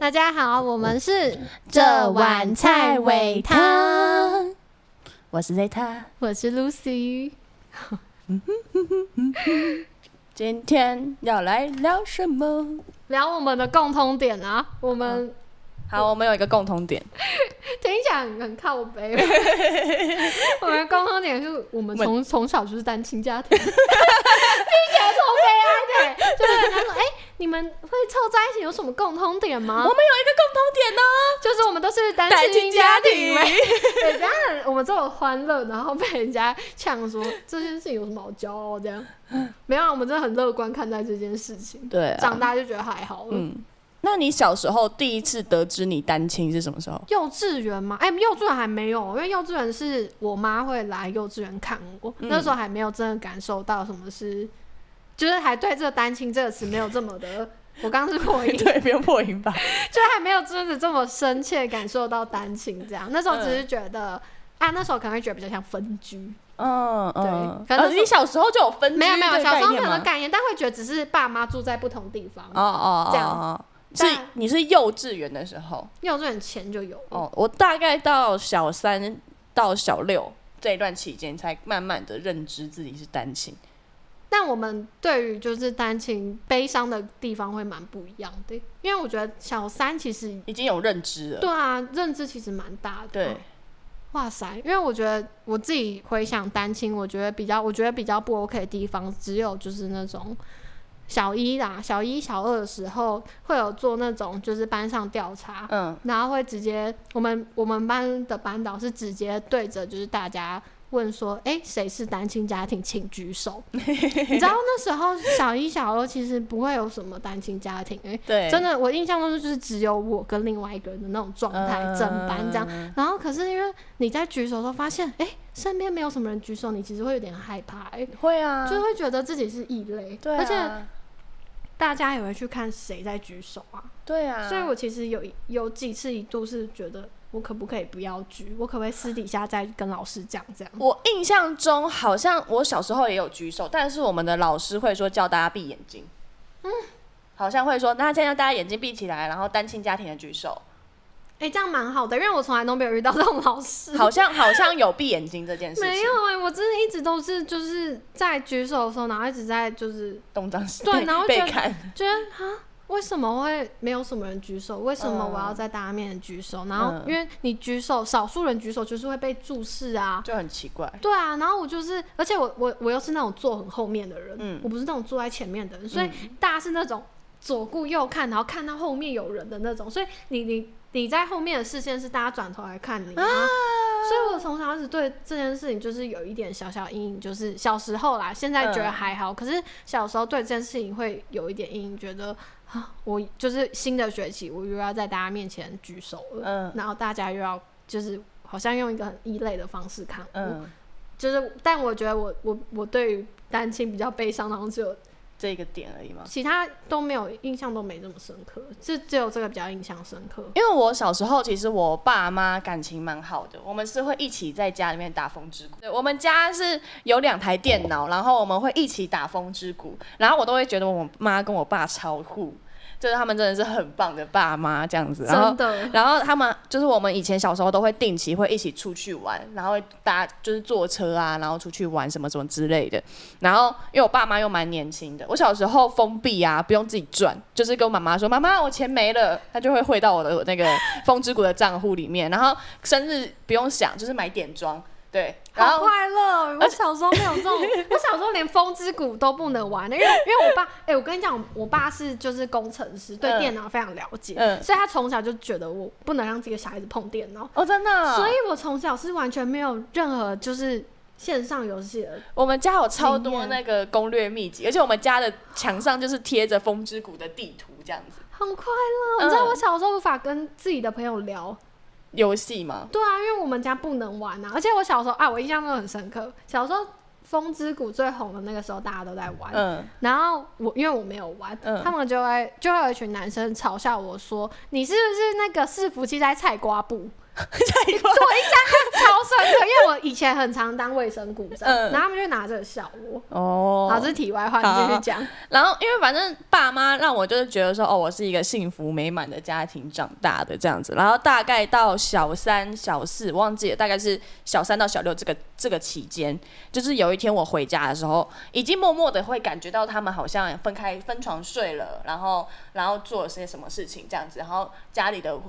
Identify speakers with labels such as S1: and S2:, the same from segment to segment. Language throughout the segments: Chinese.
S1: 大家好，我们是
S2: 这碗菜尾汤，我是 Zeta，
S1: 我是 Lucy。
S2: 今天要来聊什么？
S1: 聊我们的共通点啊，我们
S2: 好，我们有一个共同点，
S1: 听起来很靠背。我们的共同点是我们从从小就是单亲家庭，听起来超悲哀的。就是人家说，哎、你们会凑在一起有什么共同点吗？
S2: 我们有一个共同点呢、
S1: 就是我们都是单
S2: 单
S1: 亲
S2: 亲家
S1: 家庭
S2: 庭。
S1: 对，这样我们这么欢乐，然后被人家呛说这件事情有什么好骄傲？这样没有啊，我们真的很乐观看待这件事情。
S2: 对、啊，
S1: 长大就觉得还好了。
S2: 嗯，那你小时候第一次得知你单亲是什么时候？
S1: 幼稚园吗？哎、幼稚园还没有，因为幼稚园是我妈会来幼稚园看我，
S2: 嗯
S1: 那时候还没有真的感受到什么是，就是还对这个“单亲”这个词没有这么的。我刚刚是破音，
S2: 对，不用破音吧？
S1: 就还没有真的这么深切感受到单亲这样。那时候只是觉得，啊，那时候可能会觉得比较像分居，
S2: 嗯嗯，
S1: 可能
S2: 哦你小时候就有分居
S1: 没有没有，小时候
S2: 概念吗
S1: 可能概念，但会觉得只是爸妈住在不同地方。
S2: 哦哦
S1: 这样
S2: 是你是幼稚园的时候
S1: 幼稚园前就有，
S2: 哦，我大概到小三到小六这一段期间，才慢慢的认知自己是单亲。
S1: 但我们对于就是单亲悲伤的地方会蛮不一样的，因为我觉得小三其实
S2: 已经有认知了。
S1: 对啊，认知其实蛮大的。
S2: 对，
S1: 哇塞，因为我觉得我自己回想单亲，我觉得比较我觉得比较不 OK 的地方，只有就是那种小一啦，小一小二的时候会有做那种就是班上调查，
S2: 嗯，
S1: 然后会直接我们我们班的班导是直接对着就是大家问说，哎、谁是单亲家庭，请举手。你知道那时候小一小二其实不会有什么单亲家庭、哎，
S2: 对，
S1: 真的我印象中就是只有我跟另外一个人的那种状态，整班这样。
S2: 嗯。
S1: 然后可是因为你在举手的时候发现，哎、身边没有什么人举手，你其实会有点害怕、哎、
S2: 会啊，
S1: 就会觉得自己是异类，
S2: 对啊，
S1: 而且大家也会去看谁在举手啊。
S2: 对啊，
S1: 所以我其实有有几次一度是觉得，我可不可以不要举？我可不可以私底下再跟老师讲这样？
S2: 我印象中好像我小时候也有举手，但是我们的老师会说叫大家闭眼睛，嗯，好像会说，那现在大家眼睛闭起来，然后单亲家庭的举手，
S1: 哎、这样蛮好的，因为我从来都没有遇到这种老师。
S2: 好像好像有闭眼睛这件事情，
S1: 没有哎、我真的一直都是就是在举手的时候，然后一直在就是
S2: 东张西
S1: 对然后觉得 觉得啊，为什么会没有什么人举手？为什么
S2: 嗯
S1: 我要在大家面前举手？然后
S2: 嗯
S1: 因为你举手，少数人举手就是会被注视啊。
S2: 就很奇怪，
S1: 对啊，然后我就是，而且我我我又是那种坐很后面的人，
S2: 嗯
S1: 我不是那种坐在前面的人，所以大家是那种左顾右看，然后看到后面有人的那种，所以你你你在后面的视线是大家转头来看你啊，所以我从小一直对这件事情就是有一点小小阴影，就是小时候啦，现在觉得
S2: 嗯
S1: 还好，可是小时候对这件事情会有一点阴影，觉得啊，我就是新的学期我又要在大家面前举手了，
S2: 嗯。
S1: 然后大家又要就是好像用一个很异类的方式看我，
S2: 嗯，
S1: 就是，但我觉得我我我对于单亲比较悲伤，然后只有
S2: 这个点而已嘛。
S1: 其他都没有印象都没这么深刻，就只有这个比较印象深刻。
S2: 因为我小时候其实我爸妈感情蛮好的，我们是会一起在家里面打风之谷。对，我们家是有两台电脑，然后我们会一起打风之谷，然后我都会觉得我妈跟我爸超酷，就是他们真的是很棒的爸妈这样子。然后然后他们就是我们以前小时候都会定期会一起出去玩，然后搭就是坐车啊，然后出去玩什么什么之类的。然后因为我爸妈又蛮年轻的，我小时候封闭啊，不用自己赚，就是跟我妈妈说：“妈妈，我钱没了。”他就会汇到我的那个风之谷的账户里面。然后生日不用想，就是买点装，对。然
S1: 好
S2: 后
S1: 快乐！我小时候没有这种，我小时候连风之谷都不能玩的，因为因为我爸，哎、我跟你讲，我爸是就是工程师，对
S2: 嗯
S1: 电脑非常了解，
S2: 嗯
S1: 所以他从小就觉得我不能让自己的小孩子碰电脑，
S2: 哦，真的哦、
S1: 所以我从小是完全没有任何就是线上游戏的
S2: 我们家有超多那个攻略秘籍，而且我们家的墙上就是贴着风之谷的地图这样子。
S1: 很快乐。你知道
S2: 嗯
S1: 我小时候无法跟自己的朋友聊，
S2: 游戏吗？
S1: 对啊，因为我们家不能玩啊，而且我小时候啊，我印象都很深刻。小时候《风之谷》最红的那个时候，大家都在玩，
S2: 嗯，
S1: 然后我因为我没有玩，
S2: 嗯
S1: 他们就会就会有一群男生嘲笑我说：“你是不是那个伺服器在菜瓜布？”
S2: 下一关。
S1: 超深刻，因为我以前很常当卫生股长，
S2: 嗯
S1: 然后他们就拿这个笑我。
S2: 哦
S1: 好，这是题外话，
S2: 好
S1: 你继续讲。
S2: 然后因为反正爸妈让我就是觉得说，哦，我是一个幸福美满的家庭长大的这样子。然后大概到小三、小四，忘记了，大概是小三到小六这个这个期间，就是有一天我回家的时候，已经默默的会感觉到他们好像分开分床睡了，然后然后做了些什么事情这样子，然后家里的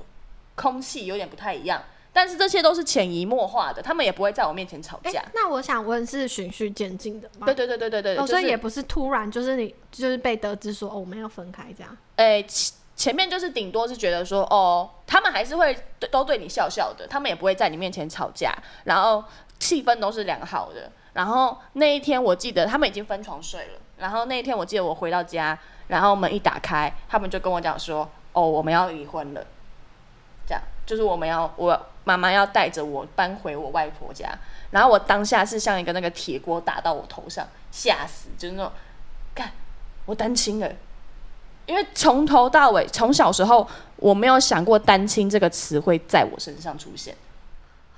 S2: 空气有点不太一样。但是这些都是潜移默化的，他们也不会在我面前吵
S1: 哎、
S2: 架。
S1: 那我想问，是循序渐进的吗？
S2: 对对对对对对，
S1: 哦，
S2: 就是
S1: 所以也不是突然，就是你就是被得知说哦我们要分开这样。
S2: 诶、前前面就是顶多是觉得说，哦，他们还是会对都对你笑笑的，他们也不会在你面前吵架，然后气氛都是良好的。然后那一天我记得他们已经分床睡了，然后那一天我记得我回到家，然后门一打开，他们就跟我讲说，哦，我们要离婚了，这样就是我们要我妈妈要带着我搬回我外婆家，然后我当下是像一个那个铁锅打到我头上，吓死，就是那种，干，我单亲了。因为从头到尾，从小时候我没有想过“单亲”这个词会在我身上出现。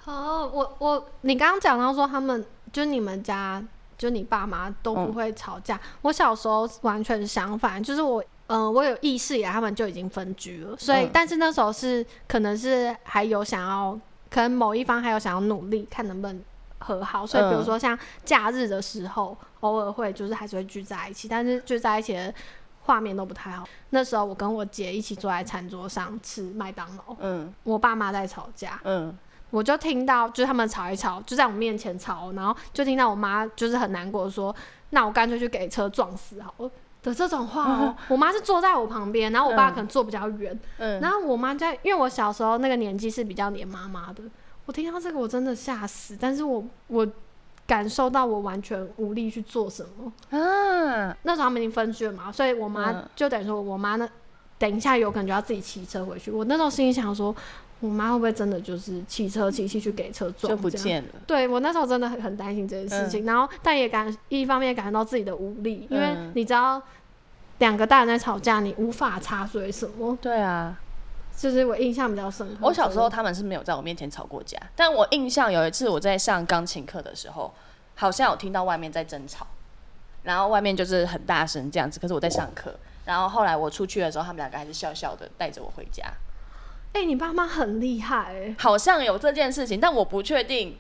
S1: 哦，我我你刚刚讲到说他们就你们家就你爸妈都不会吵架，我小时候完全相反，就是我嗯、呃我有意识以来他们就已经分居了，所以、
S2: 嗯。
S1: 但是那时候是可能是还有想要，可能某一方还有想要努力看能不能和好，所以比如
S2: 嗯。
S1: 说像假日的时候，偶尔会就是还是会聚在一起，但是聚在一起的画面都不太好。那时候我跟我姐一起坐在餐桌上吃麦当劳，
S2: 嗯。
S1: 我爸妈在吵架，
S2: 嗯。
S1: 我就听到，就是他们吵一吵，就在我面前吵，然后就听到我妈就是很难过地说：“那我干脆去给车撞死好了。”的这种话哦，我妈是坐在我旁边，然后我爸可能坐比较远，
S2: 嗯，
S1: 然后我妈在，因为我小时候那个年纪是比较黏妈妈的，我听到这个我真的吓死，但是我我感受到我完全无力去做什么。
S2: 啊，
S1: 那时候他们已经分居了嘛，所以我妈
S2: 嗯
S1: 就等于说我妈那等一下有可能就要自己骑车回去。我那时候心里想说，我妈会不会真的就是骑车骑骑去给车撞
S2: 就不见了。
S1: 对我那时候真的很很担心这件事情，然后但也感一方面感觉到自己的无力，因为
S2: 嗯
S1: 你知道两个大人在吵架，你无法插嘴什么，
S2: 对啊，
S1: 就是我印象比较深刻。
S2: 我小时候他们是没有在我面前吵过架，但我印象有一次我在上钢琴课的时候，好像有听到外面在争吵，然后外面就是很大声这样子，可是我在上课。然后后来我出去的时候，他们两个还是笑笑的带着我回家，
S1: 哎、你爸妈很厉害哎、
S2: 好像有这件事情，但我不确定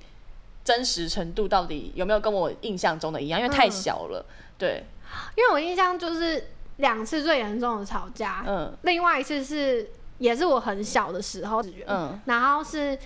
S2: 真实程度到底有没有跟我印象中的一样，因为太
S1: 嗯
S2: 小了。对，
S1: 因为我印象就是两次最严重的吵架，
S2: 嗯
S1: 另外一次是也是我很小的时候，
S2: 嗯
S1: 然后是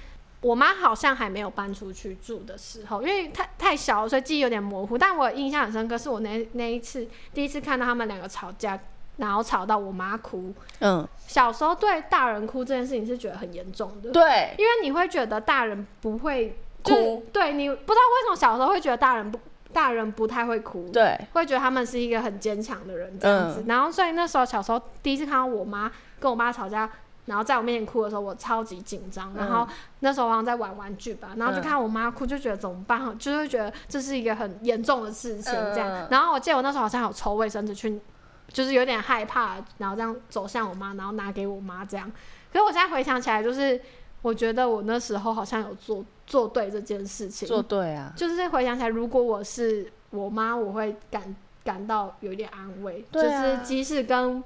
S1: 我妈好像还没有搬出去住的时候，因为太太小了，所以记忆有点模糊。但我印象很深刻，是我那那一次第一次看到他们两个吵架，然后吵到我妈哭。
S2: 嗯，
S1: 小时候对大人哭这件事情是觉得很严重的，
S2: 对，
S1: 因为你会觉得大人不会就是
S2: 哭
S1: 对你不知道为什么小时候会觉得大人不大人不太会哭，
S2: 对，
S1: 会觉得他们是一个很坚强的人这样子。
S2: 嗯
S1: 然后所以那时候小时候第一次看到我妈跟我妈吵架，然后在我面前哭的时候，我超级紧张。然后那时候好像在玩玩具吧，然后就
S2: 嗯
S1: 看到我妈哭，就觉得怎么办？就是觉得这是一个很严重的事情这样。
S2: 嗯
S1: 然后我记得我那时候好像有抽卫生纸去，就是有点害怕，然后这样走向我妈，然后拿给我妈这样。可是我现在回想起来，就是我觉得我那时候好像有做做对这件事情，
S2: 做对啊，
S1: 就是回想起来，如果我是我妈，我会感感到有点安慰，
S2: 对啊
S1: 就是即使跟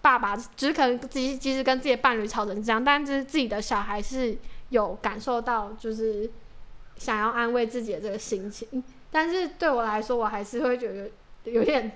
S1: 爸爸，就是可能即即使跟自己的伴侣吵成这样，但是自己的小孩是有感受到，就是想要安慰自己的这个心情。但是对我来说，我还是会觉得有点，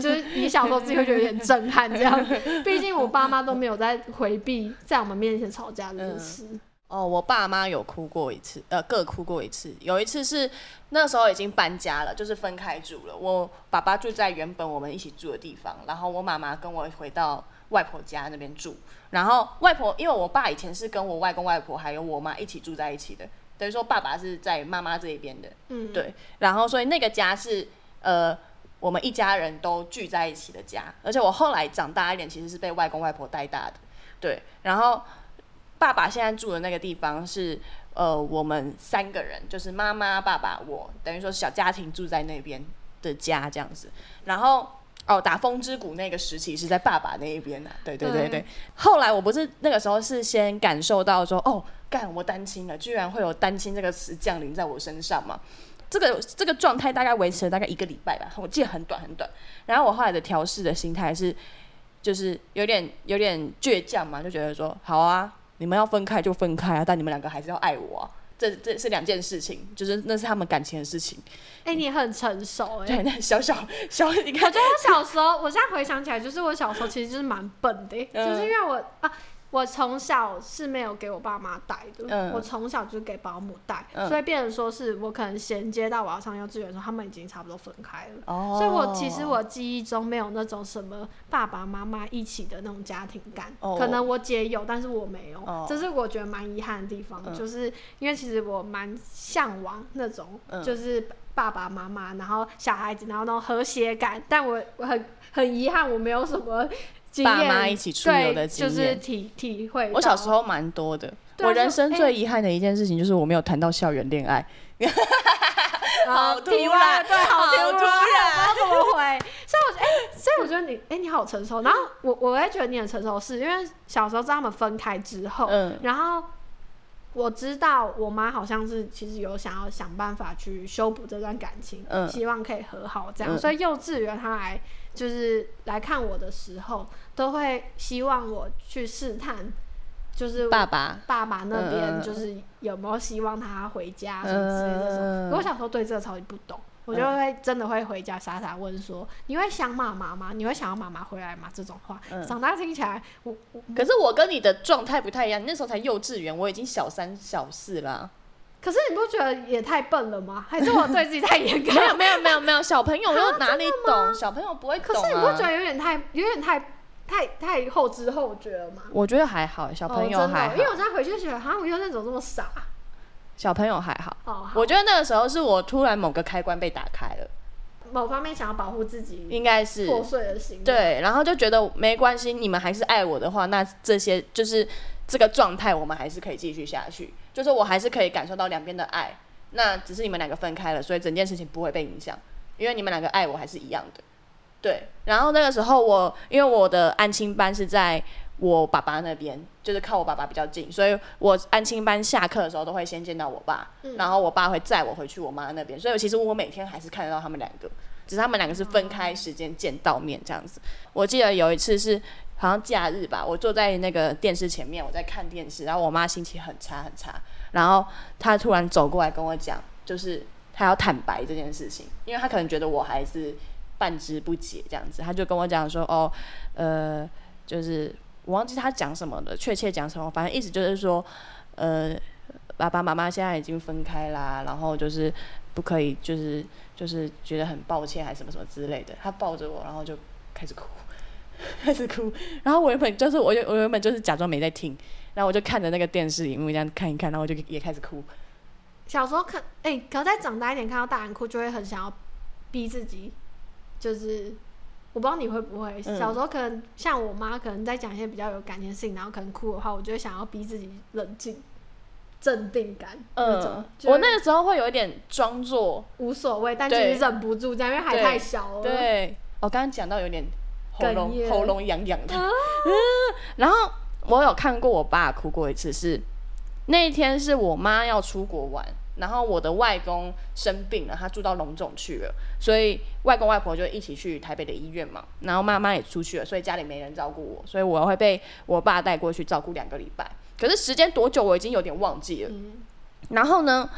S1: 就是你小时候自己会觉得有点震撼，这样。毕竟我爸妈都没有在回避在我们面前吵架这件事。
S2: 哦，我爸妈有哭过一次，呃，各哭过一次。有一次是那时候已经搬家了，就是分开住了。我爸爸住在原本我们一起住的地方，然后我妈妈跟我回到外婆家那边住。然后外婆，因为我爸以前是跟我外公外婆还有我妈一起住在一起的，等于说爸爸是在妈妈这一边的。
S1: 嗯，
S2: 对，然后所以那个家是呃我们一家人都聚在一起的家，而且我后来长大一点，其实是被外公外婆带大的，对，然后爸爸现在住的那个地方是呃我们三个人，就是妈妈、爸爸、我，等于说小家庭住在那边的家这样子，然后。哦，打风之谷那个时期是在爸爸那一边呢、对对对对。后来我不是那个时候是先感受到说，哦，干我单亲了，居然会有单亲这个词降临在我身上嘛？这个这个状态大概维持了大概一个礼拜吧，我记得很短很短。然后我后来的调试的心态是，就是有点有点倔强嘛，就觉得说好啊，你们要分开就分开啊，但你们两个还是要爱我啊。这这是两件事情，就是那是他们感情的事情。
S1: 哎、你很成熟哎、
S2: 对，那小小小，你看
S1: 我觉得我小时候，我现在回想起来，就是我小时候其实就是蛮笨的欸、
S2: 嗯
S1: 就是因为我啊，我从小是没有给我爸妈带的，
S2: 嗯。
S1: 我从小就给保姆带，
S2: 嗯。
S1: 所以变成说是我可能衔接到我要上幼稚园的时候，他们已经差不多分开了。
S2: 哦。
S1: 所以我其实我记忆中没有那种什么爸爸妈妈一起的那种家庭感，
S2: 哦。
S1: 可能我姐有，但是我没有，
S2: 哦。
S1: 这是我觉得蛮遗憾的地方，
S2: 嗯。
S1: 就是因为其实我蛮向往那种，
S2: 嗯。
S1: 就是爸爸妈妈，然后小孩子，然后那种和谐感，但我我很很遗憾，我没有什么
S2: 爸妈一起出游的
S1: 对，就是
S2: 经验。
S1: 体体会。
S2: 我小时候蛮多的，我人生最遗憾的一件事情就是我没有谈到校园恋爱。
S1: 啊
S2: 好突然
S1: 对，好
S2: 好突
S1: 突然，不知道怎么回。所以我觉得，哎、所以我觉得你，哎、你好成熟。然后我，我会觉得你很成熟，是因为小时候知道他们分开之后，
S2: 嗯
S1: 然后我知道我妈好像是其实有想要想办法去修补这段感情，
S2: 嗯
S1: 希望可以和好这样。
S2: 嗯
S1: 所以幼稚园他来就是来看我的时候，都会希望我去试探，就是
S2: 爸爸，
S1: 爸爸那边
S2: 嗯
S1: 就是有没有希望他回家什么之类的我小时候对这个超级不懂，我就会真的会回家傻傻问说：“你会想妈妈吗？你会想要妈妈回来吗？”这种话，
S2: 嗯
S1: 长大听起来，我我
S2: 可是我跟你的状态不太一样，你那时候才幼稚园，我已经小三小四啦。
S1: 可是你不觉得也太笨了吗？还是我对自己太严格？
S2: 没有没有没有没有，小朋友
S1: 啊
S2: 又哪里懂？小朋友不会懂
S1: 可是你不觉
S2: 啊。
S1: 得有点太有点太太太后知后觉了吗？
S2: 我觉得还好，小朋友还好，
S1: 因为我现在回去觉得，好像我幼稚园怎么这么傻？
S2: 小朋友还好。
S1: 哦，好
S2: 我觉得那个时候是我突然某个开关被打开了，
S1: 某方面想要保护自己
S2: 应该是
S1: 破碎的心。，
S2: 对，然后就觉得没关系，你们还是爱我的话，那这些就是这个状态，我们还是可以继续下去。就是我还是可以感受到两边的爱，那只是你们两个分开了，所以整件事情不会被影响，因为你们两个爱我还是一样的。对，然后那个时候我因为我的安亲班是在我爸爸那边，就是靠我爸爸比较近，所以我安亲班下课的时候都会先见到我爸，
S1: 嗯
S2: 然后我爸会载我回去我妈那边，所以其实我每天还是看得到他们两个，只是他们两个是分开时间见到面这样子。我记得有一次是好像假日吧，我坐在那个电视前面，我在看电视，然后我妈心情很差很差，然后她突然走过来跟我讲，就是她要坦白这件事情，因为她可能觉得我还是半知不解这样子，她就跟我讲说，哦，呃，就是我忘记她讲什么了，确切讲什么，反正意思就是说，呃，爸爸妈妈现在已经分开啦，然后就是不可以，就是就是觉得很抱歉还是什么什么之类的。她抱着我，然后就开始哭，开始哭。然后我原本就是我就我原本就是假装没在听，然后我就看着那个电视荧幕这样看一看，然后我就也开始哭。
S1: 小时候看，哎、可再长大一点，看到大人哭，就会很想要逼自己，就是我不知道你会不会，
S2: 嗯
S1: 小时候可能像我妈，可能在讲一些比较有感情的事情，然后可能哭的话，我就会想要逼自己冷静、镇定感那种
S2: 嗯，，我那个时候会有一点装作，
S1: 无所谓，但其
S2: 对
S1: 实忍不住这样，因为还太小了。
S2: 对我刚刚讲到有点喉咙喉咙痒痒的，嗯然后我有看过我爸哭过一次是，那一天是我妈要出国玩，然后我的外公生病了，他住到龙总去了，所以外公外婆就一起去台北的医院嘛，然后妈妈也出去了，所以家里没人照顾我，所以我会被我爸带过去照顾两个礼拜，可是时间多久我已经有点忘记了。
S1: 嗯，
S2: 然后呢，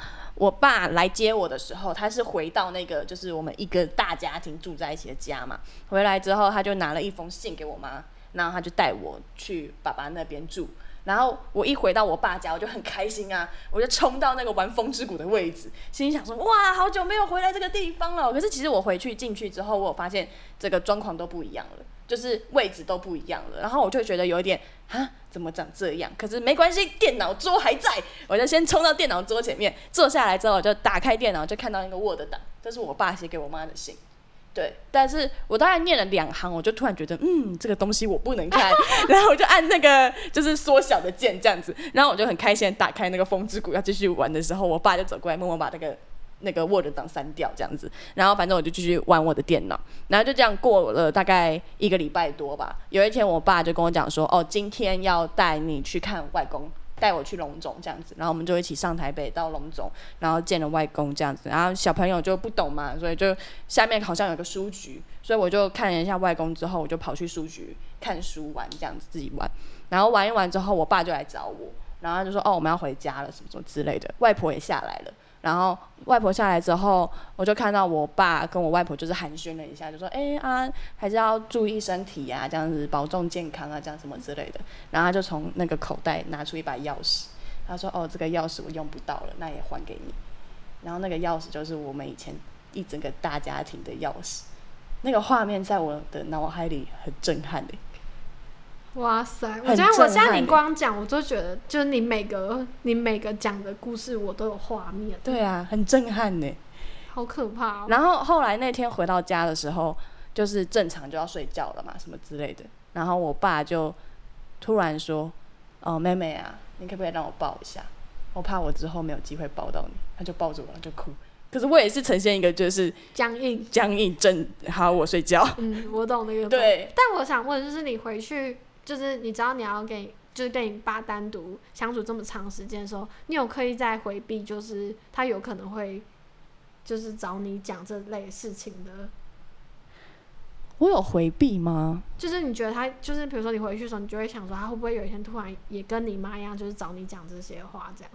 S2: 我爸来接我的时候，他是回到那个就是我们一个大家庭住在一起的家嘛。回来之后，他就拿了一封信给我妈，然后他就带我去爸爸那边住。然后我一回到我爸家，我就很开心啊，我就冲到那个玩风之谷的位置，心想说：哇，好久没有回来这个地方了。可是其实我回去进去之后，我发现这个状况都不一样了，就是位置都不一样了。然后我就觉得有一点啊，怎么长这样？可是没关系，电脑桌还在，我就先冲到电脑桌前面坐下来之后，我就打开电脑，就看到那个 Word 档，这是我爸写给我妈的信。对，但是我大概念了两行，我就突然觉得，嗯，这个东西我不能看，然后我就按那个就是缩小的键这样子，然后我就很开心打开那个风之谷要继续玩的时候，我爸就走过来默默把那个那个 Word 档删掉这样子，然后反正我就继续玩我的电脑，然后就这样过了大概一个礼拜多吧。有一天我爸就跟我讲说，哦，今天要带你去看外公带我去龙总这样子，然后我们就一起上台北到龙总，然后见了外公这样子，然后小朋友就不懂嘛，所以就下面好像有个书局，所以我就看了一下外公之后，我就跑去书局看书玩这样子自己玩，然后玩一玩之后，我爸就来找我，然后他就说哦我们要回家了什么什么之类的，外婆也下来了。然后外婆下来之后，我就看到我爸跟我外婆就是寒暄了一下，就说：“哎啊，还是要注意身体啊，这样子保重健康啊，这样什么之类的。”然后他就从那个口袋拿出一把钥匙，他说：“哦，这个钥匙我用不到了，那也还给你。”然后那个钥匙就是我们以前一整个大家庭的钥匙，那个画面在我的脑海里很震撼的。
S1: 哇塞！我觉得我现在你光讲，我就觉得就是你每个你每个讲的故事，我都有画面。
S2: 对啊，很震撼呢，
S1: 好可怕。
S2: 哦然后后来那天回到家的时候，就是正常就要睡觉了嘛，什么之类的。然后我爸就突然说：“哦，妹妹啊，你可不可以让我抱一下？我怕我之后没有机会抱到你。”他就抱着我就哭。可是我也是呈现一个就是
S1: 僵硬
S2: 僵硬症好，我睡觉。
S1: 嗯，我懂那个。
S2: 对。
S1: 但我想问，就是你回去。就是你知道你要给就是跟你爸单独相处这么长时间的时候，你有刻意在回避，就是他有可能会就是找你讲这类事情的。
S2: 我有回避吗？
S1: 就是你觉得他就是比如说你回去的时候，你就会想说他会不会有一天突然也跟你妈一样，就是找你讲这些话这样？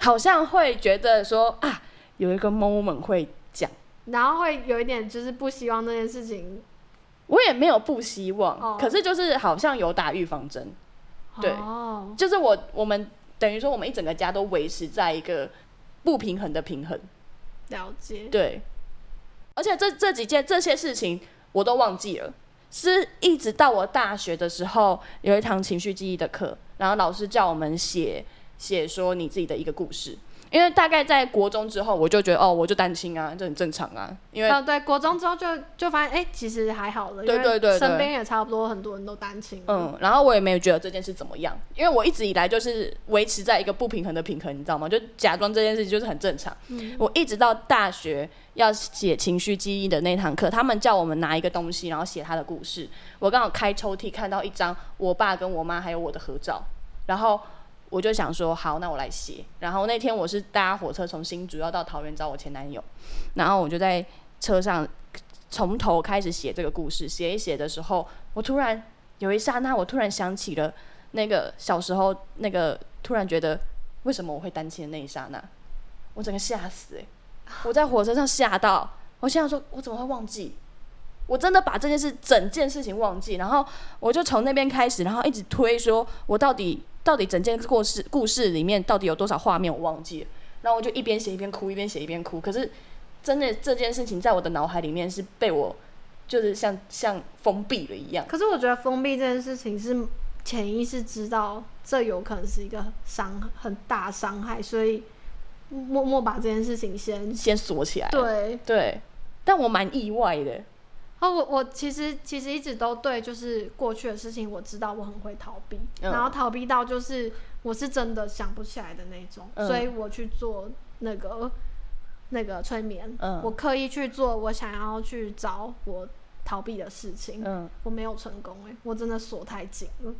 S2: 好像会觉得说啊，有一个 moment 会讲，
S1: 然后会有一点就是不希望那件事情。
S2: 我也没有不希望，可是就是好像有打预防针，对，就是我我们等于说我们一整个家都维持在一个不平衡的平衡，
S1: 了解，
S2: 对，而且这这几件这些事情我都忘记了，是一直到我大学的时候有一堂情绪记忆的课，然后老师叫我们写写说你自己的一个故事。因为大概在国中之后，我就觉得哦，我就单亲啊，这很正常啊。因为
S1: 啊，对，国中之后就就发现，哎，其实还好了。
S2: 对对对，
S1: 身边也差不多很多人都单亲。
S2: 嗯，然后我也没有觉得这件事怎么样，因为我一直以来就是维持在一个不平衡的平衡，你知道吗？就假装这件事情就是很正常。嗯。我一直到大学要写情绪记忆的那堂课，他们叫我们拿一个东西，然后写他的故事。我刚好开抽屉看到一张我爸跟我妈还有我的合照，然后。我就想说，好，那我来写。然后那天我是搭火车从新竹要到桃园找我前男友，然后我就在车上从头开始写这个故事。写一写的时候，我突然有一刹那，我突然想起了那个小时候那个突然觉得为什么我会单亲的那一刹那，我整个吓死，我在火车上吓到，我现在说，我怎么会忘记？我真的把这件事整件事情忘记，然后我就从那边开始，然后一直推，说我到底。到底整件故事故事里面到底有多少画面我忘记了，然后我就一边写一边哭，一边写一边哭。可是真的这件事情在我的脑海里面是被我就是像像封闭了一样。
S1: 可是我觉得封闭这件事情是潜意识知道这有可能是一个伤很大伤害，所以默默把这件事情先
S2: 先锁起来。
S1: 对
S2: 对，但我蛮意外的。
S1: 哦，我我其实其实一直都对，就是过去的事情，我知道我很会逃避，然后逃避到就是我是真的想不起来的那种，所以我去做那个那个催眠，我刻意去做我想要去找我逃避的事情，我没有成功，哎，我真的锁太紧了。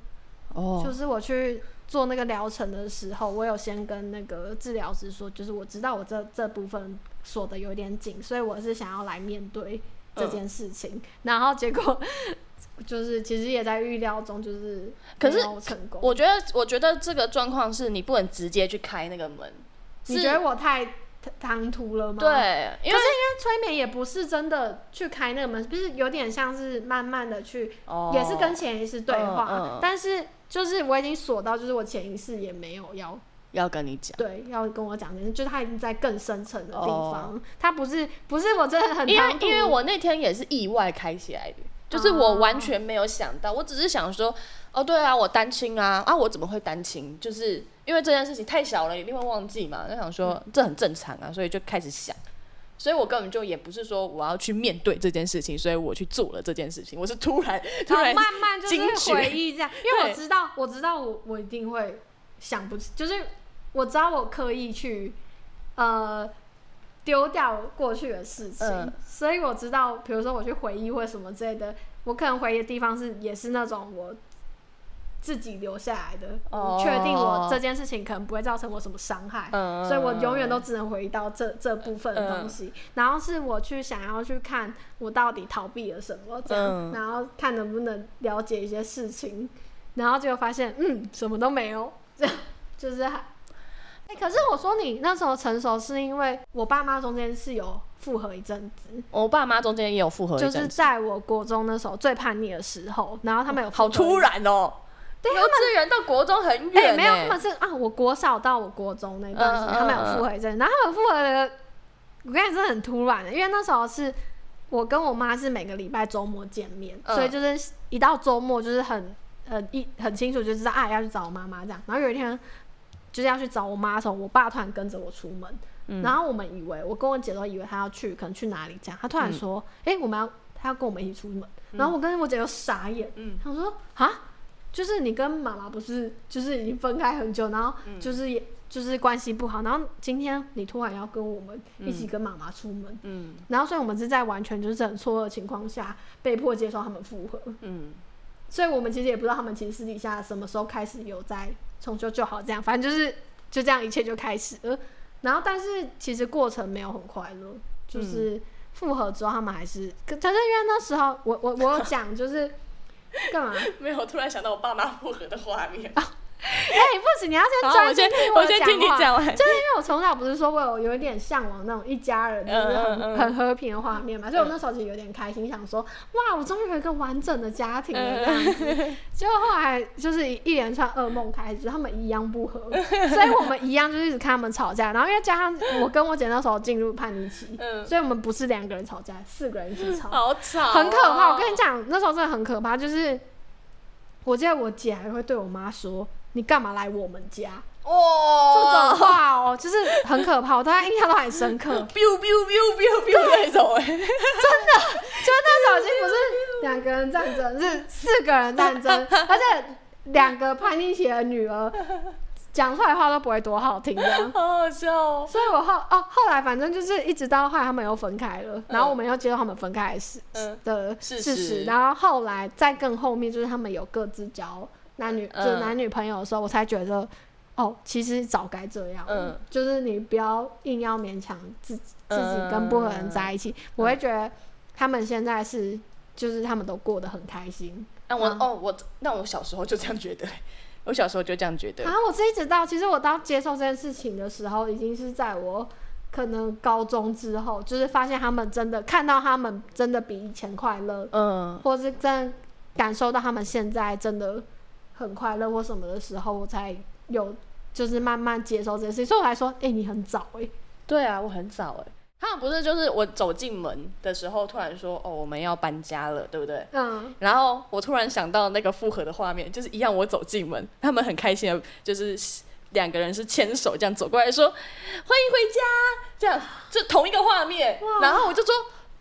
S1: 哦，就是我去做那个疗程的时候，我有先跟那个治疗师说，就是我知道我这这部分锁的有点紧，所以我是想要来面对。这件事情，然后结果就是其实也在预料中，就是
S2: 可是
S1: 成功。
S2: 我觉得，我觉得这个状况是你不能直接去开那个门。
S1: 你觉得我太唐突了吗？
S2: 对，
S1: 可是因为催眠也不是真的去开那个门，就是有点像是慢慢的去，也是跟潜意识对话，但是就是我已经锁到，就是我潜意识也没有要。
S2: 要跟你讲，
S1: 对，要跟我讲，就是他已经在更深层的地方，他不是不是我真的很，
S2: 因为因为我那天也是意外开起来的，就是我完全没有想到，我只是想说，哦，对啊，我单亲啊，啊，我怎么会单亲？就是因为这件事情太小了，一定会忘记嘛，就想说这很正常啊，所以就开始想，所以我根本就也不是说我要去面对这件事情，所以我去做了这件事情，我是突然突然
S1: 慢慢就是回忆这样，因为我知道我知道我我一定会想不起，就是。我知道我刻意去，呃，丢掉过去的事情，所以我知道，比如说我去回忆或什么之类的，我可能回忆的地方是也是那种我自己留下来的，
S2: 哦
S1: 确定我这件事情可能不会造成我什么伤害，
S2: 嗯
S1: 所以我永远都只能回忆到这这部分的东西。然后是我去想要去看我到底逃避了什么，这样，
S2: 嗯
S1: 然后看能不能了解一些事情，然后结果发现，嗯，什么都没有，这 样就是还。哎、可是我说你那时候成熟，是因为我爸妈中间是有复合一阵子，
S2: 我爸妈中间也有复合一
S1: 就是，在我国中那时候最叛逆的时候，然后他们有
S2: 好突然哦。
S1: 对
S2: 幼稚园到国中很
S1: 哎、
S2: 远、欸
S1: 没有，他们是啊，我国小到我国中那段时间，
S2: 嗯嗯
S1: 他们有复合一阵，然后他们复合的，我跟你说很突然的，因为那时候是我跟我妈是每个礼拜周末见面，
S2: 嗯
S1: 所以就是一到周末就是很很一很清楚就知道啊要去找我妈妈这样，然后有一天就是要去找我妈的时候，我爸突然跟着我出门，
S2: 嗯。
S1: 然后我们以为我跟我姐都以为他要去，可能去哪里这样，他突然说，哎、我们要他要跟我们一起出门，然后我跟我姐就傻眼，
S2: 嗯。
S1: 他说啊，就是你跟妈妈不是就是已经分开很久，然后
S2: 嗯。
S1: 就是也就是关系不好，然后今天你突然要跟我们一起跟妈妈出门，
S2: 嗯。
S1: 然后所以我们是在完全就是很错愕的情况下被迫接受他们复合，
S2: 嗯
S1: 所以我们其实也不知道他们其实私底下什么时候开始有在重修旧好这样，反正就是就这样一切就开始了。然后但是其实过程没有很快乐，就是复合之后他们还是，可可是因为那时候我我我有讲就是干嘛？
S2: 没有，突然想到我爸妈复合的画面。
S1: 哎、不行，你要先
S2: 好，
S1: 专心听
S2: 我先听你
S1: 话
S2: 讲完。
S1: 就是因为我从小不是说我有有一点向往那种一家人就是很、很和平的画面嘛，所以我那时候其实有点开心，想说哇，我终于有一个完整的家庭了这样子。结果后来就是一一连串噩梦开始，他们一样不和，所以我们一样就是一直看他们吵架，然后因为加上我跟我姐那时候进入叛逆期，
S2: 嗯，
S1: 所以我们不是两个人吵架，四个人一起吵。
S2: 好吵、
S1: 很可怕。我跟你，讲，那时候真的很可怕。就是我记得我姐还会对我妈说：“你干嘛来我们家？”这
S2: 哇，
S1: 种话哦，就是很可怕，我对她印象都很深刻。
S2: biu biu biu biu biu 那种 哎、
S1: 就那时候已经不是两个人战争，是四个人战争，而且两个叛逆期的女儿讲出来的话都不会多好听这样。
S2: 好好笑哦。
S1: 所以我后哦后来反正就是一直到后来他们又分开了，然后我们又接受他们分开的事、
S2: 嗯
S1: 的
S2: 事实，
S1: 然后后来再更后面就是他们有各自交男女、
S2: 嗯。
S1: 就是男女朋友的时候，我才觉得哦，其实早该这样，
S2: 嗯。
S1: 就是你不要硬要勉强自己自己跟不合人在一
S2: 嗯
S1: 起，我会觉得他们现在是就是他们都过得很开心。
S2: 那我、
S1: 嗯
S2: 哦，我那我小时候就这样觉得，我小时候就这样觉得。
S1: 然后我是一直到，其实我到接受这件事情的时候，已经是在我可能高中之后，就是发现他们真的看到他们真的比以前快乐，
S2: 嗯，
S1: 或是真感受到他们现在真的很快乐或什么的时候，我才有就是慢慢接受这件事情。所以我才说，哎、你很早哎、
S2: 对啊，我很早哎、他们不是就是我走进门的时候，突然说哦我们要搬家了，对不对？
S1: 嗯，
S2: 然后我突然想到那个复合的画面，就是一样，我走进门，他们很开心的，就是两个人是牵手这样走过来说欢迎回家，这样就同一个画面。然后我就说，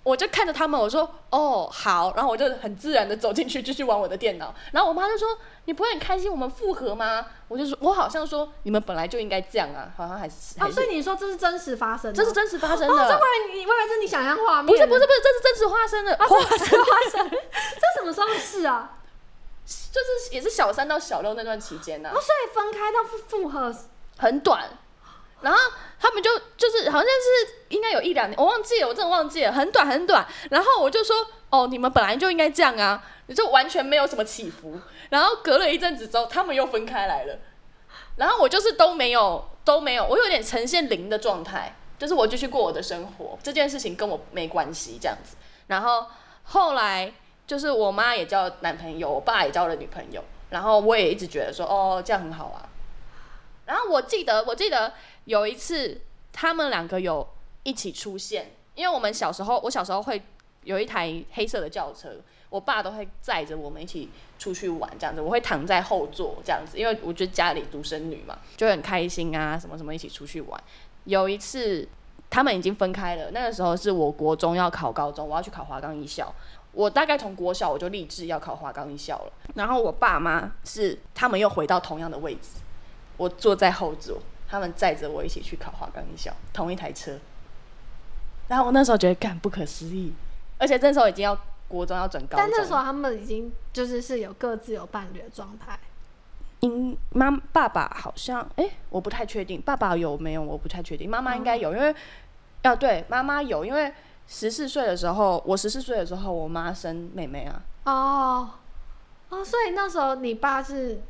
S2: 我就看着他们，我说哦好，然后我就很自然的走进去继续玩我的电脑。然后我妈就说你不会很开心我们复合吗？我就说我好像说你们本来就应该这样啊，好像还是还
S1: 哦，所以你说这是真实发生的，
S2: 这是真实发生的。
S1: 哦，这会你，我以为是你想象画面，
S2: 不是不是不是，这是真实发生的，
S1: 啊，这是发生，这什么时候的事啊？
S2: 就是也是小三到小六那段期间呢、啊
S1: 哦，所以分开到复复合，
S2: 很短。然后他们就就是好像是应该有一两年，我忘记了，我真的忘记了，很短很短。然后我就说，哦，你们本来就应该这样啊，就完全没有什么起伏。然后隔了一阵子之后，他们又分开来了。然后我就是都没有都没有，我有点呈现零的状态，就是我继续过我的生活，这件事情跟我没关系这样子。然后后来就是我妈也交男朋友，我爸也交了女朋友，然后我也一直觉得说，哦，这样很好啊。然后我记得，我记得有一次他们两个有一起出现，因为我们小时候，我小时候会有一台黑色的轿车，我爸都会载着我们一起出去玩，这样子，我会躺在后座这样子，因为我觉得家里独生女嘛，就很开心啊，什么什么一起出去玩。有一次他们已经分开了，那个时候是我国中要考高中，我要去考华冈艺校。我大概从国小我就立志要考华冈艺校了，然后我爸妈是他们又回到同样的位置，我坐在后座，他们载着我一起去考华冈艺校，同一台车。然后我那时候觉得干不可思议，而且那时候已经要国中要转高中，
S1: 但那时候他们已经就是是有各自有伴侣的状态，
S2: 因妈爸爸好像哎、我不太确定，爸爸有没有我不太确定，妈妈应该有，因为啊对，妈妈有，因为十四岁的时候，我十四岁的时候，我妈生妹妹啊，
S1: 哦。哦，所以那时候你爸是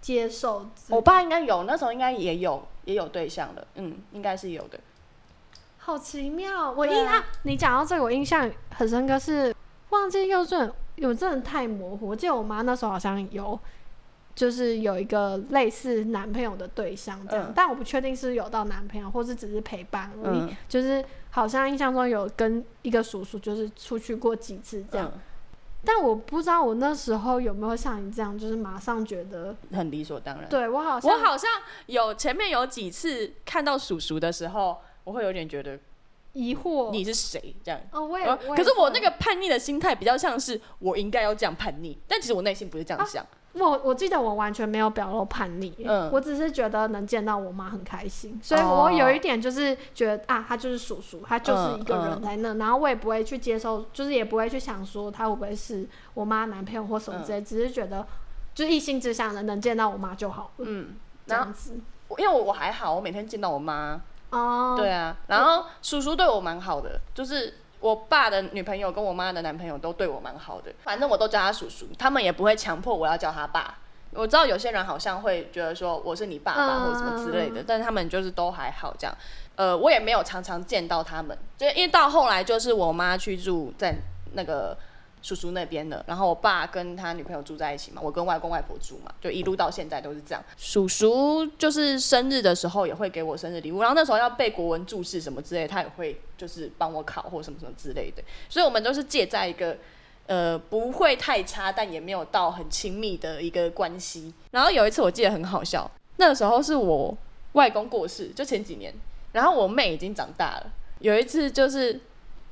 S1: 接受这
S2: 我爸应该有，那时候应该也有也有对象了，嗯，应该是有的。
S1: 好奇妙，我印象、你讲到这个，我印象很深刻是忘记幼稚园，有真的太模糊。我记得我妈那时候好像有，就是有一个类似男朋友的对象这样，
S2: 嗯
S1: 但我不确定是有到男朋友，或是只是陪伴而已。
S2: 嗯，
S1: 就是好像印象中有跟一个叔叔就是出去过几次这样，
S2: 嗯
S1: 但我不知道我那时候有没有像你这样，就是马上觉得，
S2: 很理所当然。
S1: 对我好像
S2: 我好像有前面有几次看到叔叔的时候，我会有点觉得
S1: 疑惑。
S2: 你是谁这样。
S1: 哦，我也，
S2: 可是我那个叛逆的心态比较像是我应该要这样叛逆，但其实我内心不是这样想。
S1: 我我记得我完全没有表露叛逆，
S2: 嗯。
S1: 我只是觉得能见到我妈很开心，所以
S2: 哦。
S1: 我有一点就是觉得啊，他就是叔叔，他就是一个
S2: 嗯。
S1: 人在那，然后我也不会去接受，就是也不会去想说他会不会是我妈男朋友或什么之类，只是觉得就一心只想着能见到我妈就好了，
S2: 嗯，
S1: 这样子。
S2: 因为我我还好，我每天见到我妈，
S1: 哦，
S2: 对啊，然后叔叔对我蛮好的，就是我爸的女朋友跟我妈的男朋友都对我蛮好的，反正我都叫他叔叔，他们也不会强迫我要叫他爸。我知道有些人好像会觉得说我是你爸爸
S1: 嗯
S2: 或者什么之类的，但是他们就是都还好这样。呃，我也没有常常见到他们，就因为到后来就是我妈去住在那个叔叔那边的，然后我爸跟他女朋友住在一起嘛，我跟外公外婆住嘛，就一路到现在都是这样。叔叔就是生日的时候也会给我生日礼物，然后那时候要背国文注释什么之类，他也会就是帮我考或什么什么之类的，所以我们都是借在一个。呃，不会太差，但也没有到很亲密的一个关系。然后有一次我记得很好笑，那个时候是我外公过世，就前几年，然后我妹已经长大了。有一次就是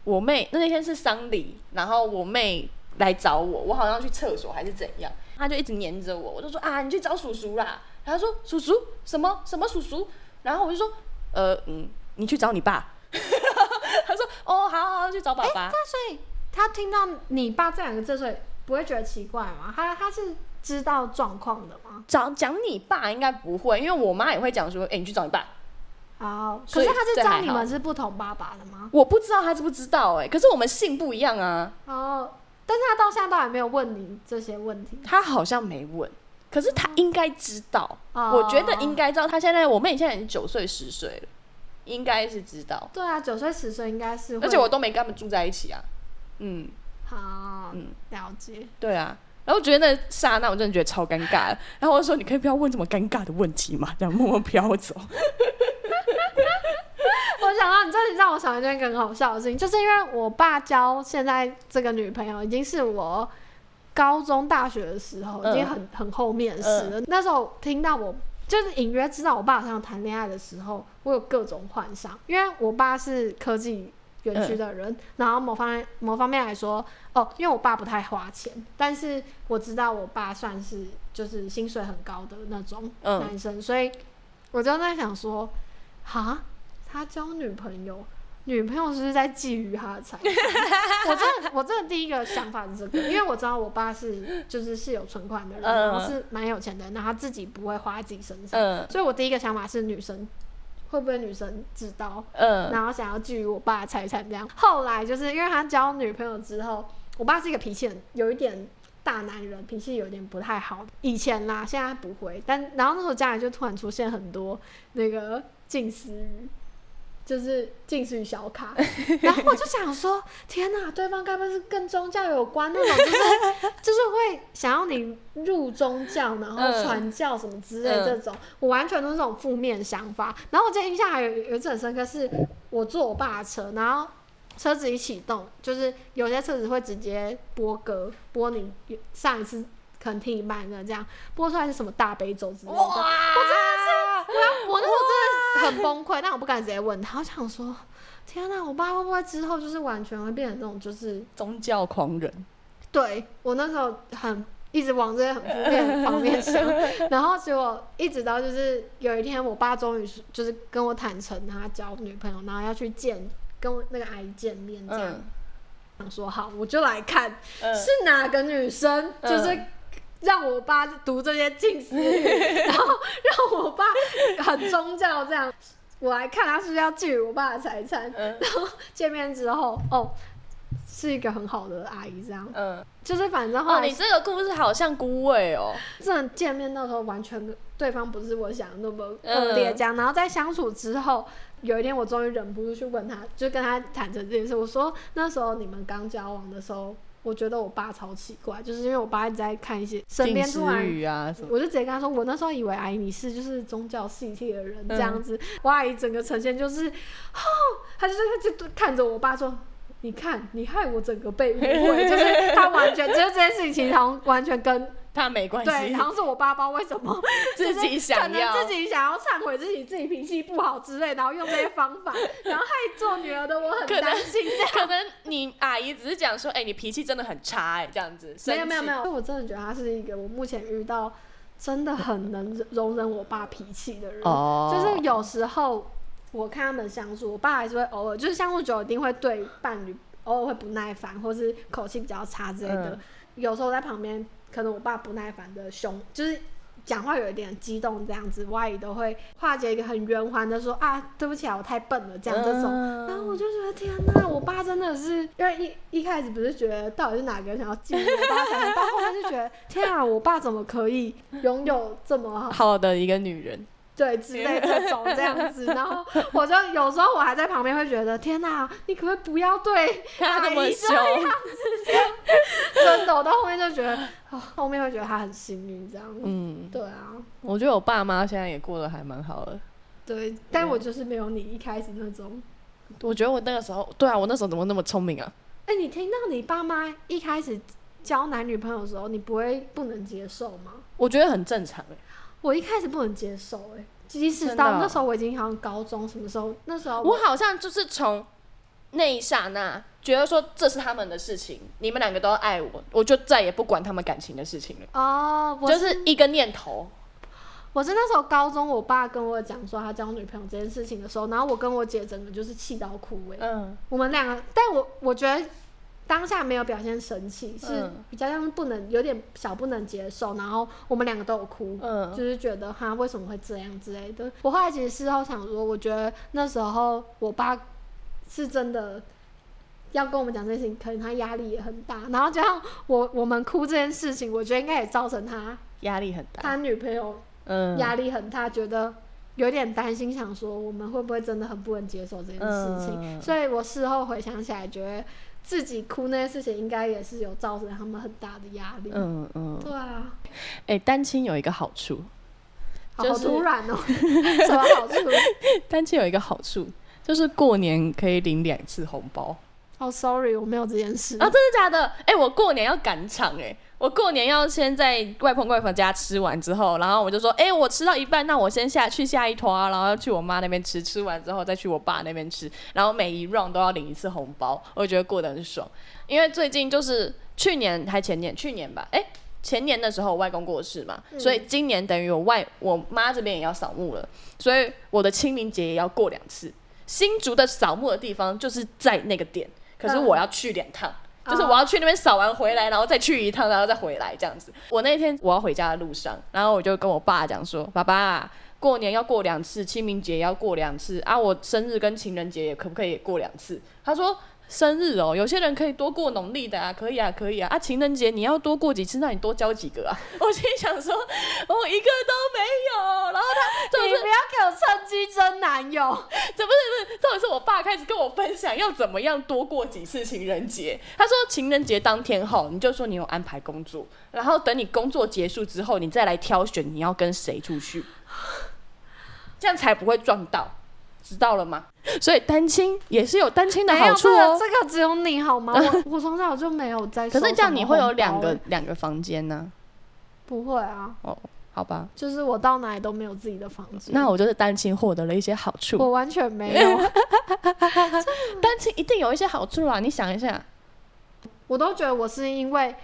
S2: 我妹那天是丧礼，然后我妹来找我，我好像去厕所还是怎样，她就一直黏着我，我就说啊，你去找叔叔啦。然后她说叔叔什么什么叔叔，然后我就说呃嗯，你去找你爸。她说哦，好好好，去找爸爸。
S1: 所以他听到你爸这两个字，所以不会觉得奇怪吗？他他是知道状况的吗？
S2: 讲讲你爸应该不会，因为我妈也会讲说，哎、你去找你爸。
S1: 哦，可是他是知道你们是不同爸爸的吗？
S2: 我不知道他知不知道哎、可是我们姓不一样啊。
S1: 哦，但是他到现在都还没有问你这些问题。
S2: 他好像没问，可是他应该知道。
S1: 哦
S2: 我觉得应该知道。他现在我妹现在已经九岁十岁了，应该是知道。
S1: 对啊，九岁十岁应该是。
S2: 而且我都没跟他们住在一起啊。嗯，
S1: 好，
S2: 嗯
S1: 了解。
S2: 对啊。然后觉得那刹那，我真的觉得超尴尬。然后我就说：“你可以不要问这么尴尬的问题嘛，这样默默飘走。
S1: 我想到你这里让我想到一件很好笑的事情，就是因为我爸交现在这个女朋友，已经是我高中、大学的时候，
S2: 嗯
S1: 已经很很后面的事了。那时候听到我就是隐约知道我爸好像谈恋爱的时候，我有各种幻想，因为我爸是科技园区的人，然后某方面某方面来说，哦，因为我爸不太花钱，但是我知道我爸算是就是薪水很高的那种
S2: 嗯。
S1: 男生，所以我就在想说，哈，他交女朋友，女朋友是不是在觊觎他的财产？我真的，我真的第一个想法是这个，因为我知道我爸是就是是有存款的人，
S2: 嗯
S1: 然后是蛮有钱的人，然后他自己不会花在自己身上，
S2: 嗯
S1: 所以我第一个想法是女生会不会女生知道，
S2: 嗯
S1: 然后想要觊觎我爸的财产这样。后来就是因为他交女朋友之后，我爸是一个脾气很有一点大男人，脾气有点不太好。以前啦，现在不会，但然后那时候家里就突然出现很多那个近似语。就是近似于小卡，然后我就想说，天哪，对方该不会是跟宗教有关那种，就是 就是会想要你入宗教，然后
S2: 嗯
S1: 传教什么之类
S2: 嗯
S1: 这种，我完全都是这种负面想法。然后我记得印象还有有一次很深刻，是我坐我爸的车，然后车子一启动，就是有些车子会直接播歌，播你上一次可能听一半的这样，播出来是什么大悲咒之类的。
S2: 哇！我真的是
S1: 我那时候真的很崩溃，但我不敢直接问他，我想说，天哪，我爸会不会之后就是完全会变成那种就是
S2: 宗教狂人。
S1: 对我那时候很一直往这些很负面方面想，然后结果一直到就是有一天，我爸终于是就是跟我坦诚他交女朋友，然后要去见跟我那个阿姨见面，这样、
S2: 嗯。
S1: 想说好，我就来看
S2: 嗯。
S1: 是哪个女生，
S2: 嗯
S1: 就是让我爸读这些近似语，然后让我爸很宗教这样。我来看他是不是要觊觎我爸的财产。
S2: 嗯
S1: 然后见面之后，哦，是一个很好的阿姨，这样
S2: 嗯，
S1: 就是反正后
S2: 哦，你这个故事好像孤味哦。
S1: 真的见面那时候完全对方不是我想的那么
S2: 嗯
S1: 恶劣这样，然后在相处之后，有一天我终于忍不住去问他，就跟他坦诚这件事。我说那时候你们刚交往的时候，我觉得我爸超奇怪，就是因为我爸一直在看一些身边突然
S2: 啊，
S1: 我就直接跟他说，我那时候以为阿姨你是就是宗教系列的人这样
S2: 嗯
S1: 子，我阿姨整个呈现就是，哦，她就是就看着我爸说。你看，你害我整个被误会，就是他完全，就是这件事情其实好像完全跟
S2: 他没关
S1: 对，
S2: 系
S1: 好，像是我爸不知道为什么
S2: 自己想
S1: 可能自己想要忏悔自己自己脾气不好之类，然后用这些方法，然后害做女儿的我很担心这样。
S2: 可能你阿姨只是讲说，哎、你脾气真的很差、哎，这样子。有，
S1: 没有没有没有，我真的觉得他是一个我目前遇到真的很能容忍我爸脾气的人。
S2: 哦
S1: 就是有时候我看他们相处，我爸还是会偶尔就是相处久，一定会对伴侣偶尔会不耐烦，或是口气比较差之类的。
S2: 嗯
S1: 有时候在旁边，可能我爸不耐烦的凶，就是。讲话有一点激动，这样子，我阿姨都会化解一个很圆环的说啊，对不起啊，我太笨了，这样这种。
S2: 嗯
S1: 然后我就觉得天哪，我爸真的是，因为一一开始不是觉得到底是哪个人想要进入我爸才能，到后面就觉得天啊，我爸怎么可以拥有这么好
S2: 好的一个女人，
S1: 对之类这种这样子，然后我就有时候我还在旁边会觉得天哪，你可不可以不要对
S2: 他那么凶
S1: 这，样真的，我到后面就觉得，哦，后面会觉得他很幸运这样，
S2: 嗯，
S1: 对啊，
S2: 我觉得我爸妈现在也过得还蛮好的。
S1: 对，但我就是没有你一开始那种。
S2: 我觉得我那个时候，对啊，我那时候怎么那么聪明啊？
S1: 哎、你听到你爸妈一开始交男女朋友的时候，你不会不能接受吗？
S2: 我觉得很正常哎、
S1: 我一开始不能接受、哎，即使到那时候我已经好像高中什么时候，那时候
S2: 我好像就是从那一刹那觉得说这是他们的事情，你们两个都要爱我，我就再也不管他们感情的事情了，
S1: 哦，我
S2: 就是一个念头。
S1: 我是那时候高中，我爸跟我讲说他交女朋友这件事情的时候，然后我跟我姐整个就是气到哭哎、
S2: 嗯，
S1: 我们两个，但我我觉得当下没有表现生气，是
S2: 嗯
S1: 比较像不能有点小不能接受，然后我们两个都有哭，
S2: 嗯
S1: 就是觉得哈为什么会这样之类的。我后来其实事后想说，我觉得那时候我爸是真的。要跟我们讲这件事情，可能他压力也很大，然后加上我我们哭这件事情，我觉得应该也造成他
S2: 压力很大。
S1: 他女朋友
S2: 嗯，
S1: 压力很大，觉得有点担心，想说我们会不会真的很不能接受这件事情。
S2: 嗯
S1: 所以我事后回想起来，觉得自己哭那些事情，应该也是有造成他们很大的压力。
S2: 嗯嗯，
S1: 对啊，
S2: 哎、单亲有一个好处，
S1: 好
S2: 就是
S1: 突然哦、什么好处？
S2: 单亲有一个好处，就是过年可以领两次红包。
S1: 哦、s o r r y 我没有这件事。
S2: 啊，真的假的？哎、我过年要赶场哎、我过年要先在外公外婆家吃完之后，然后我就说，哎、我吃到一半，那我先下去下一坨啊，然后去我妈那边吃，吃完之后再去我爸那边吃，然后每一 round 都要领一次红包，我觉得过得很爽。因为最近就是去年还前年，去年吧，哎、前年的时候我外公过世嘛，
S1: 嗯
S2: 所以今年等于我外我妈这边也要扫墓了，所以我的清明节也要过两次。新竹的扫墓的地方就是在那个点，可是
S1: 嗯
S2: 我要去两趟。就是我要去那边扫完回来，然后再去一趟，然后再回来这样子。我那天我要回家的路上，然后我就跟我爸讲说：“爸爸，过年要过两次，清明节要过两次啊，我生日跟情人节也可不可以也过两次？”他说：“生日哦，有些人可以多过农历的啊，可以啊，可以啊。啊，情人节你要多过几次，那你多交几个啊？” 我心里想说：“我一个都没有。”然后他
S1: 你不要给我趁机争男友。
S2: 这不是不是，重点是我爸开始跟我分享要怎么样多过几次情人节。他说情人节当天后，你就说你有安排工作，然后等你工作结束之后，你再来挑选你要跟谁出去，这样才不会撞到，知道了吗？所以单亲也是有单亲的好处
S1: 这个
S2: 哦。
S1: 这个只有你好吗？我我从小就没有在。
S2: 可是这样你会有两个？两个房间呢、
S1: 不会啊，
S2: 好吧，
S1: 就是我到哪里都没有自己的房子。
S2: 那我就是单亲获得了一些好处。
S1: 我完全没有，
S2: 单亲一定有一些好处啊！你想一下，
S1: 我都觉得我是因为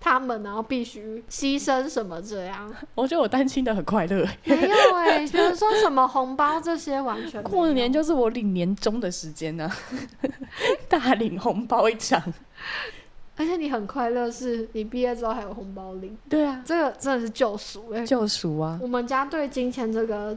S1: 他们，然后必须牺牲什么这样。
S2: 我觉得我单亲的很快乐。
S1: 没有哎、比如说什么红包这些，完全
S2: 过年就是我领年终的时间呢、大领红包一场。
S1: 而且你很快乐，是你毕业之后还有红包领，
S2: 对啊，
S1: 这个真的是救赎哎。
S2: 救赎啊！
S1: 我们家对金钱这个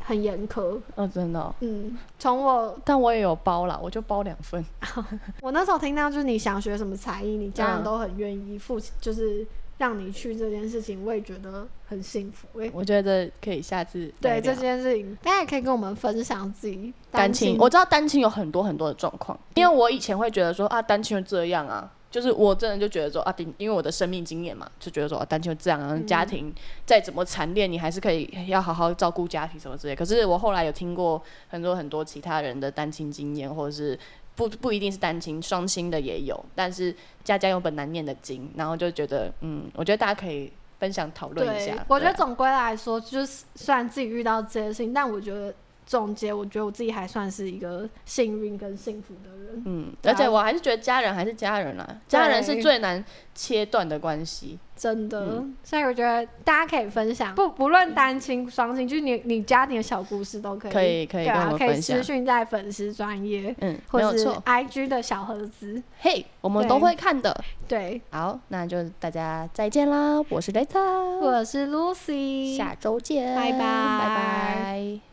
S1: 很严苛，
S2: 哦，真的哦、
S1: 嗯，从我
S2: 但我也有包啦，我就包两份。
S1: 我那时候听到就是你想学什么才艺，你家人
S2: 嗯
S1: 都很愿意付，就是让你去这件事情，我也觉得很幸福哎。
S2: 我觉得可以下次
S1: 对这件事情，大家也可以跟我们分享自己
S2: 单亲，我知道单亲有很多很多的状况，因为我以前会觉得说啊，单亲就这样啊，就是我真的就觉得说啊，顶因为我的生命经验嘛，就觉得说啊，单亲这样啊，家庭再怎么惨烈，你还是可以要好好照顾家庭什么之类。可是我后来有听过很多很多其他人的单亲经验，或者是不不一定是单亲，双亲的也有，但是家家有本难念的经，然后就觉得嗯，我觉得大家可以分享讨论一下。，
S1: 我觉得总归来说，就是虽然自己遇到这些事情，但我觉得总结，我觉得我自己还算是一个幸运跟幸福的人。
S2: 嗯，而且我还是觉得家人还是家人啦，家人是最难切断的关系。
S1: 真的，
S2: 嗯
S1: 所以我觉得大家可以分享，不不论单亲、双亲，就是你你家庭的小故事都可以，
S2: 可以可以跟我
S1: 对啊，可以
S2: 们分享
S1: 私讯在粉丝专业
S2: 嗯，没
S1: 或是
S2: 有错。
S1: IG 的小盒子，
S2: 嘿，我们都会看的。
S1: 对，
S2: 好，那就大家再见啦！我是 Data，，
S1: 我是 Lucy，
S2: 下周见，
S1: 拜拜
S2: 拜拜。